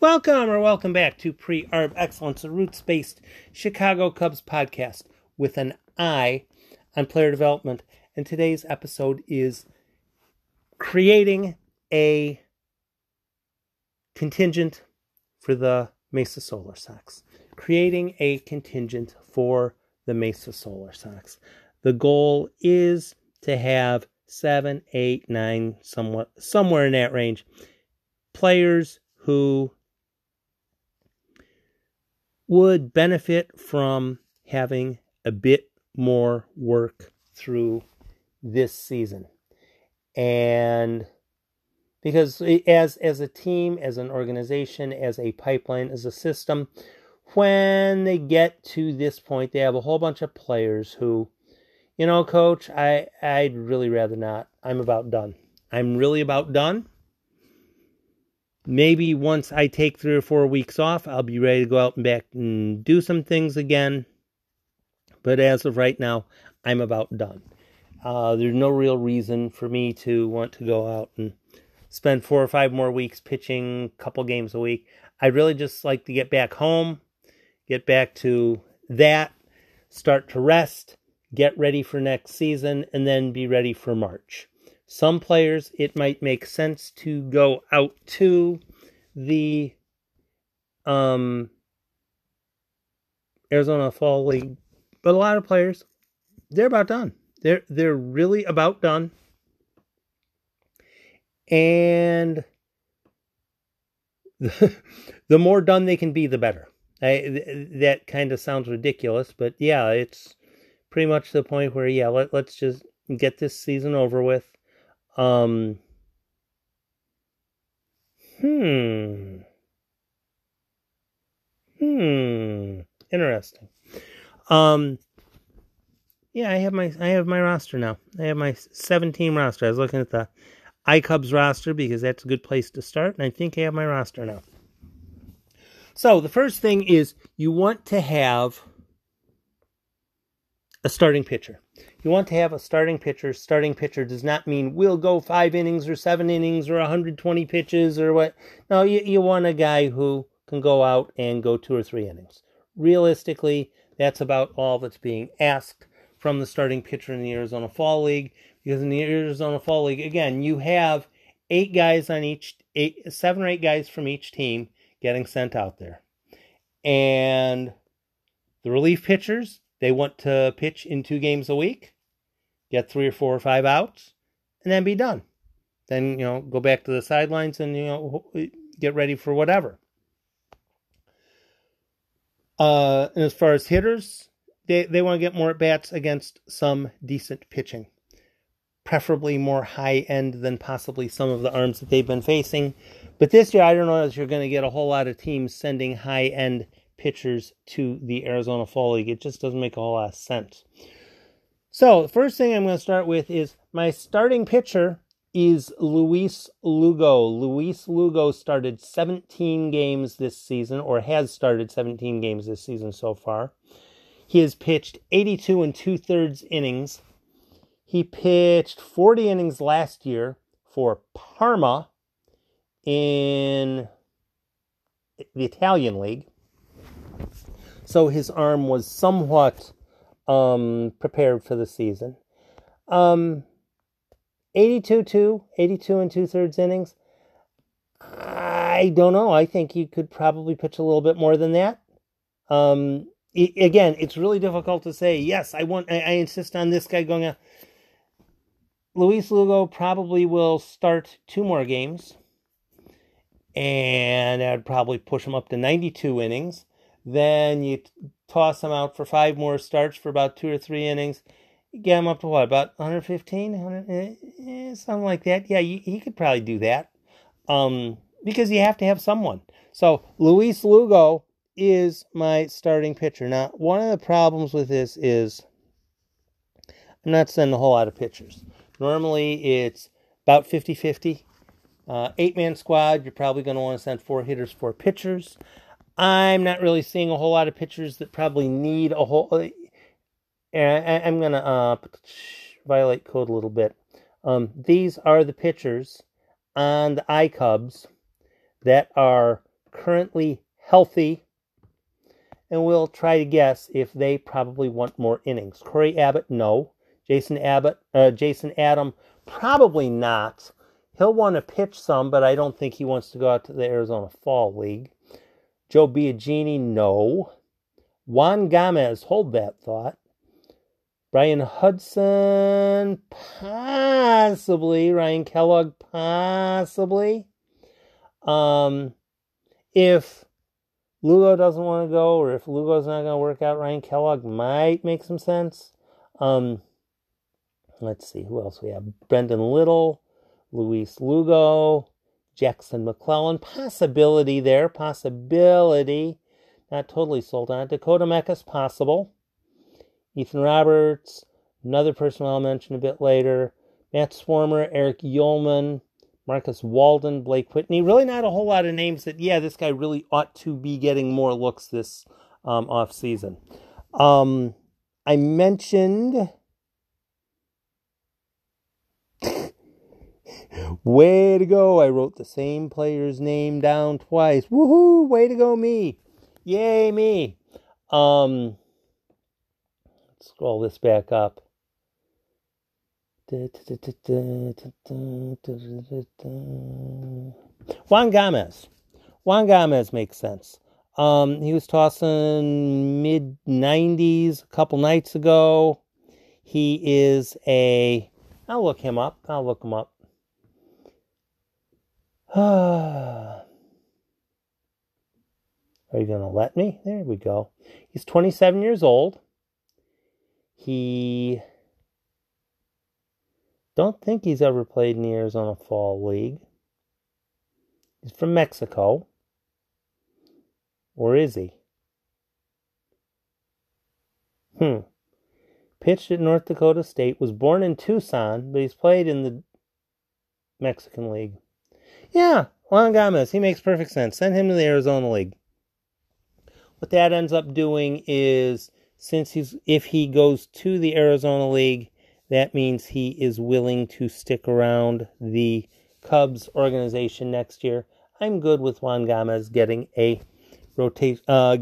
Welcome or welcome back to Pre Arb Excellence, a roots based Chicago Cubs podcast with an eye on player development. And today's episode is creating a contingent for the Mesa Solar Sox. Creating a contingent for the Mesa Solar Sox. The goal is to have seven, eight, nine, somewhat somewhere in that range, players who would benefit from having a bit more work through this season. And because as as a team, as an organization, as a pipeline, as a system, when they get to this point, they have a whole bunch of players who, you know, coach, I I'd really rather not. I'm about done. I'm really about done. Maybe once I take three or four weeks off, I'll be ready to go out and back and do some things again. But as of right now, I'm about done. Uh, there's no real reason for me to want to go out and spend four or five more weeks pitching a couple games a week. I'd really just like to get back home, get back to that, start to rest, get ready for next season, and then be ready for March. Some players, it might make sense to go out to the um, Arizona Fall League, but a lot of players, they're about done. They're they're really about done, and the, the more done they can be, the better. I, that kind of sounds ridiculous, but yeah, it's pretty much the point where yeah, let, let's just get this season over with um. Hmm. Hmm. Interesting. Um. Yeah, I have my I have my roster now. I have my 17 roster. I was looking at the iCubs roster because that's a good place to start, and I think I have my roster now. So the first thing is you want to have a starting pitcher. You want to have a starting pitcher. Starting pitcher does not mean we'll go five innings or seven innings or 120 pitches or what. No, you, you want a guy who can go out and go two or three innings. Realistically, that's about all that's being asked from the starting pitcher in the Arizona Fall League. Because in the Arizona Fall League, again, you have eight guys on each, eight, seven or eight guys from each team getting sent out there. And the relief pitchers, they want to pitch in two games a week, get three or four or five outs, and then be done. Then, you know, go back to the sidelines and, you know, get ready for whatever. Uh, and as far as hitters, they, they want to get more at bats against some decent pitching. Preferably more high end than possibly some of the arms that they've been facing. But this year, I don't know if you're going to get a whole lot of teams sending high end pitchers to the Arizona Fall League. It just doesn't make a whole lot of sense. So, the first thing I'm going to start with is my starting pitcher is Luis Lugo. Luis Lugo started 17 games this season, or has started 17 games this season so far. He has pitched 82 and two thirds innings. He pitched 40 innings last year for Parma in the Italian league so his arm was somewhat um, prepared for the season. Um, 82 2, 82 and two thirds innings. I don't know. I think you could probably pitch a little bit more than that. Um, it, again, it's really difficult to say. Yes, I want. I, I insist on this guy going out. Luis Lugo probably will start two more games, and I'd probably push him up to 92 innings. Then you toss him out for five more starts for about two or three innings. Get him up to what, about 115, 100, eh, eh, something like that. Yeah, you, he could probably do that. Um, because you have to have someone. So Luis Lugo is my starting pitcher. Now, one of the problems with this is I'm not sending a whole lot of pitchers. Normally, it's about 50 50. Uh, eight man squad, you're probably going to want to send four hitters, four pitchers. I'm not really seeing a whole lot of pitchers that probably need a whole. Uh, I'm gonna uh, violate code a little bit. Um, these are the pitchers on the iCubs that are currently healthy. And we'll try to guess if they probably want more innings. Corey Abbott, no. Jason Abbott, uh, Jason Adam, probably not. He'll want to pitch some, but I don't think he wants to go out to the Arizona Fall League. Joe Biagini, no. Juan Gomez, hold that thought. Bryan Hudson, possibly. Ryan Kellogg, possibly. Um, if Lugo doesn't want to go, or if Lugo's not going to work out, Ryan Kellogg might make some sense. Um, let's see, who else we have? Brendan Little, Luis Lugo, Jackson McClelland. Possibility there, possibility. Not totally sold on. Dakota Mekkes, possible. Ethan Roberts, another person I'll mention a bit later, Matt Swarmer, Eric Ullman, Marcus Walden, Blake Whitney. Really not a whole lot of names that, yeah, this guy really ought to be getting more looks this um, off season. Um, I mentioned. Way to go. I wrote the same player's name down twice. Woohoo! Way to go, me. Yay, me. Um, scroll this back up. Juan Gomez. Juan Gomez makes sense. Um, he was tossing mid 90s a couple nights ago. He is a. I'll look him up. I'll look him up. Are you going to let me? There we go. He's 27 years old. He don't think he's ever played in the Arizona Fall League. He's from Mexico. Or is he? Hmm. Pitched at North Dakota State, was born in Tucson, but he's played in the Mexican League. Yeah, Juan Gomez, he makes perfect sense. Send him to the Arizona League. What that ends up doing is since he's if he goes to the Arizona League, that means he is willing to stick around the Cubs organization next year. I'm good with Juan Gomez getting a rotation uh,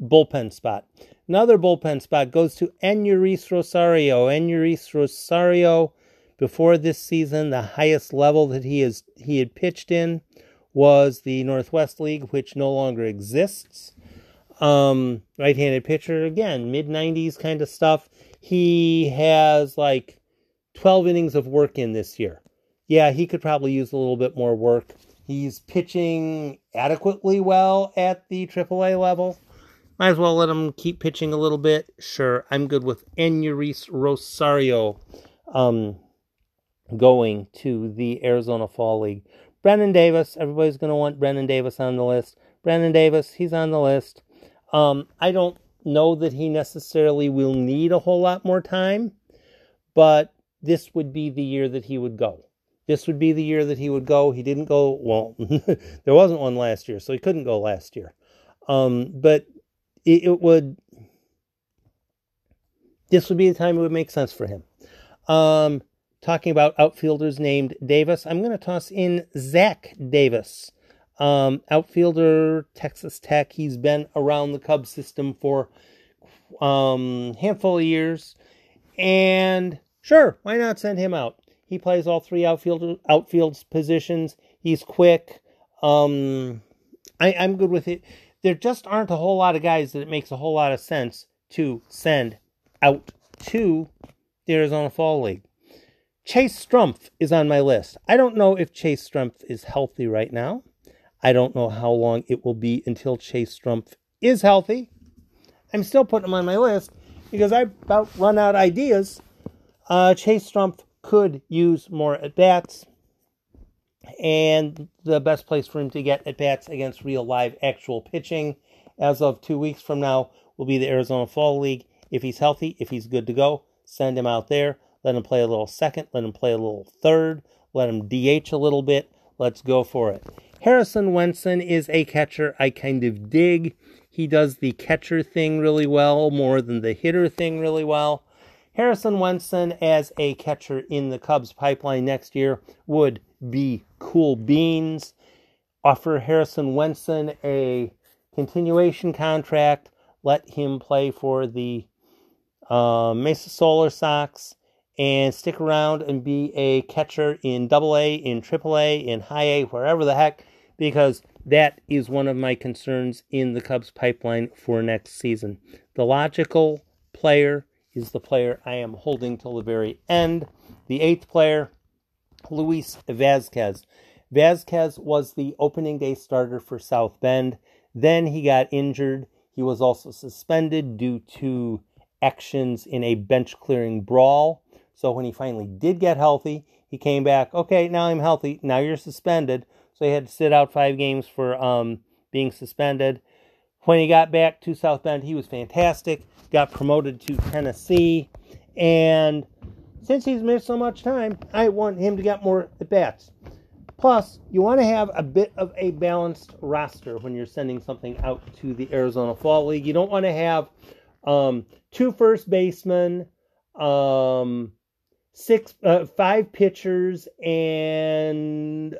bullpen spot. Another bullpen spot goes to Enerys Rosario. Enerys Rosario, before this season, the highest level that he is he had pitched in was the Northwest League, which no longer exists. Um, right-handed pitcher again, mid 90s kind of stuff. He has like 12 innings of work in this year. Yeah, he could probably use a little bit more work. He's pitching adequately well at the AAA level. Might as well let him keep pitching a little bit. Sure, I'm good with Enerys Rosario um, going to the Arizona Fall League. Brennen Davis, everybody's going to want Brennen Davis on the list. Brennen Davis, he's on the list. Um, I don't know that he necessarily will need a whole lot more time, but this would be the year that he would go. This would be the year that he would go. He didn't go, well, there wasn't one last year, so he couldn't go last year. Um, but it, it, would, this would be the time it would make sense for him. Um, talking about outfielders named Davis, I'm going to toss in Zach Davis. Um, outfielder, Texas Tech. He's been around the Cubs system for um handful of years. And sure, why not send him out? He plays all three outfield outfield positions. He's quick. Um, I, I'm good with it. There just aren't a whole lot of guys that it makes a whole lot of sense to send out to the Arizona Fall League. Chase Strumpf is on my list. I don't know if Chase Strumpf is healthy right now. I don't know how long it will be until Chase Strumpf is healthy. I'm still putting him on my list because I about run out ideas. Uh, Chase Strumpf could use more at bats, and the best place for him to get at bats against real live actual pitching as of two weeks from now will be the Arizona Fall League. If he's healthy, if he's good to go, send him out there. Let him play a little second. Let him play a little third. Let him DH a little bit. Let's go for it. Harrison Wenson is a catcher I kind of dig. He does the catcher thing really well, more than the hitter thing really well. Harrison Wenson as a catcher in the Cubs pipeline next year would be cool beans. offer Harrison Wenson a continuation contract, let him play for the uh, Mesa Solar Sox, and stick around and be a catcher in Double A, in Triple A, in High A, wherever the heck, because that is one of my concerns in the Cubs pipeline for next season. The logical player is the player I am holding till the very end. The eighth player, Luis Vazquez. Vazquez was the opening day starter for South Bend. Then he got injured. He was also suspended due to actions in a bench clearing brawl. So when he finally did get healthy, he came back. Okay, now I'm healthy. Now you're suspended. So he had to sit out five games for um, being suspended. When he got back to South Bend, he was fantastic. Got promoted to Tennessee. And since he's missed so much time, I want him to get more at bats. Plus, you want to have a bit of a balanced roster when you're sending something out to the Arizona Fall League. You don't want to have um, two first basemen, um, six, uh, five pitchers, and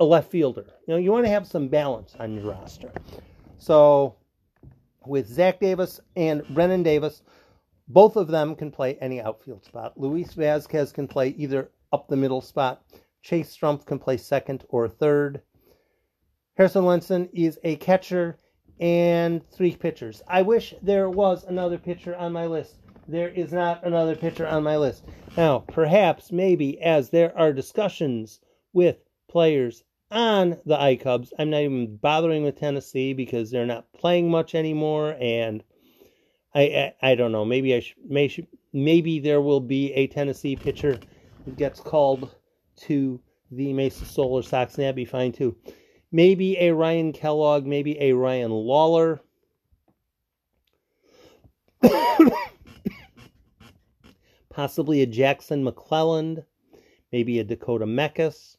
a left fielder. You know, you want to have some balance on your roster. So, with Zach Davis and Brennen Davis, both of them can play any outfield spot. Luis Vazquez can play either up the middle spot Chase Strumpf can play second or third. Harrison Wenson is a catcher and three pitchers. I wish there was another pitcher on my list. There is not another pitcher on my list. Now, perhaps, maybe, as there are discussions with players on the iCubs, I'm not even bothering with Tennessee because they're not playing much anymore, and I I, I don't know. Maybe I should, may, maybe there will be a Tennessee pitcher that gets called to the Mesa Solar Sox, and that'd be fine too. Maybe a Ryan Kellogg, maybe a Ryan Lawler. Possibly a Jackson McClelland, maybe a Dakota Mekkes.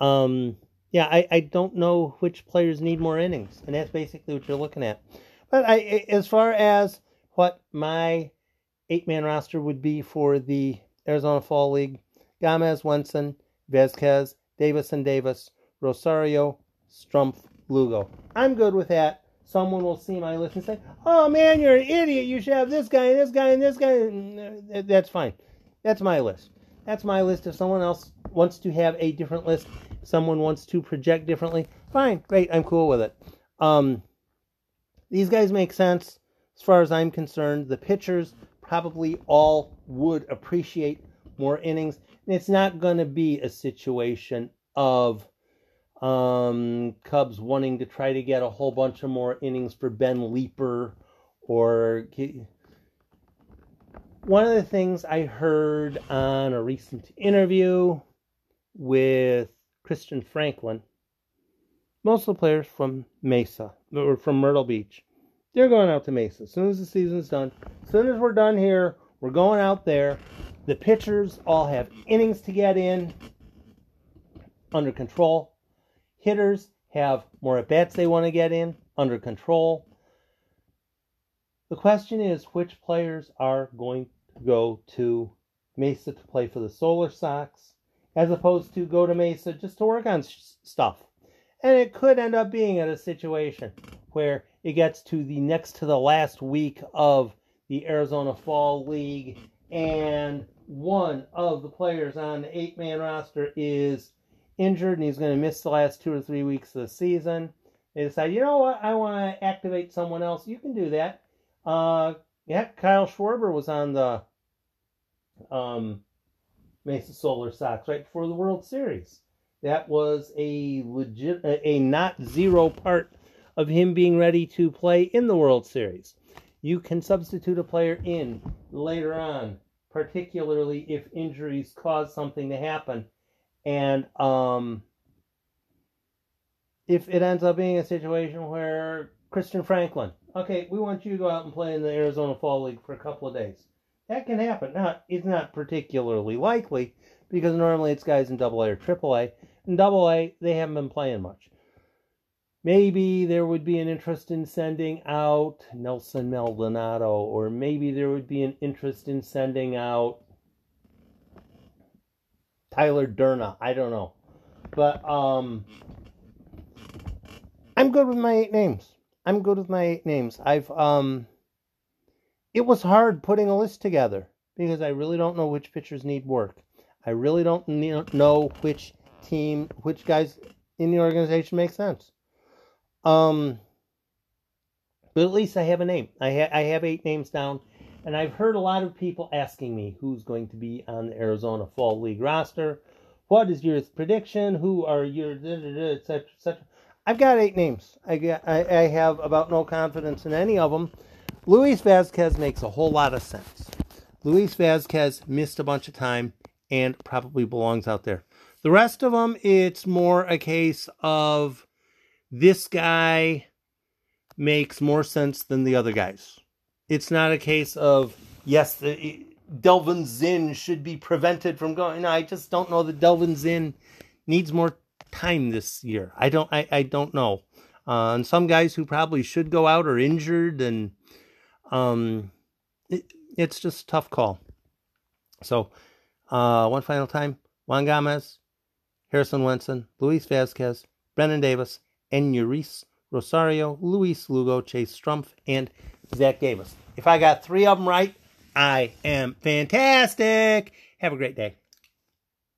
Um, yeah, I, I don't know which players need more innings, and that's basically what you're looking at. But I, as far as what my eight man roster would be for the Arizona Fall League, Gamez, Wenson, Vazquez, Davis and Davis, Rosario, Strumpf, Lugo. I'm good with that. Someone will see my list and say, "Oh man, you're an idiot. You should have this guy and this guy and this guy." That's fine. That's my list. That's my list. If someone else wants to have a different list, someone wants to project differently, fine, great. I'm cool with it. Um, these guys make sense as far as I'm concerned. The pitchers probably all would appreciate more innings it's not going to be a situation of um, Cubs wanting to try to get a whole bunch of more innings for Ben Leeper or. One of the things I heard on a recent interview with Christian Franklin, most of the players from Mesa or from Myrtle Beach, they're going out to Mesa as soon as the season's done. As soon as we're done here, we're going out there. The pitchers all have innings to get in under control. Hitters have more at bats they want to get in under control. The question is which players are going to go to Mesa to play for the Solar Sox as opposed to go to Mesa just to work on stuff. And it could end up being at a situation where it gets to the next to the last week of the Arizona Fall League and one of the players on the eight man roster is injured and he's going to miss the last two or three weeks of the season, they decide, you know what, I want to activate someone else. You can do that. Uh, yeah, Kyle Schwarber was on the um, Mesa Solar Sox right before the World Series. That was a legit, a not zero part of him being ready to play in the World Series. You can substitute a player in later on particularly if injuries cause something to happen. And um, if it ends up being a situation where Christian Franklin, okay, we want you to go out and play in the Arizona Fall League for a couple of days. That can happen. Now, it's not particularly likely because normally it's guys in Double A or Triple A. In Double A, they haven't been playing much. Maybe there would be an interest in sending out Nelson Maldonado, or maybe there would be an interest in sending out Tyler Durna. I don't know. But um, I'm good with my eight names. I'm good with my eight names. I've um it was hard putting a list together because I really don't know which pitchers need work. I really don't know which team, which guys in the organization make sense. Um, but at least I have a name. I, ha- I have eight names down, and I've heard a lot of people asking me who's going to be on the Arizona Fall League roster. What is your prediction? Who are your etc. etc. I've got eight names. I, get, I, I have about no confidence in any of them. Luis Vazquez makes a whole lot of sense. Luis Vazquez missed a bunch of time and probably belongs out there. The rest of them, it's more a case of this guy makes more sense than the other guys. It's not a case of, yes, the, Delvin Zinn should be prevented from going. No, I just don't know that Delvin Zinn needs more time this year. I don't. I, I don't know. Uh, and some guys who probably should go out are injured, and um, it, it's just tough call. So, uh, one final time: Juan Gomez, Harrison Wenson, Luis Vazquez, Brennen Davis, and Rosario, Luis Lugo, Chase Strumpf, and Zach Davis. If I got three of them right, I am fantastic. Have a great day.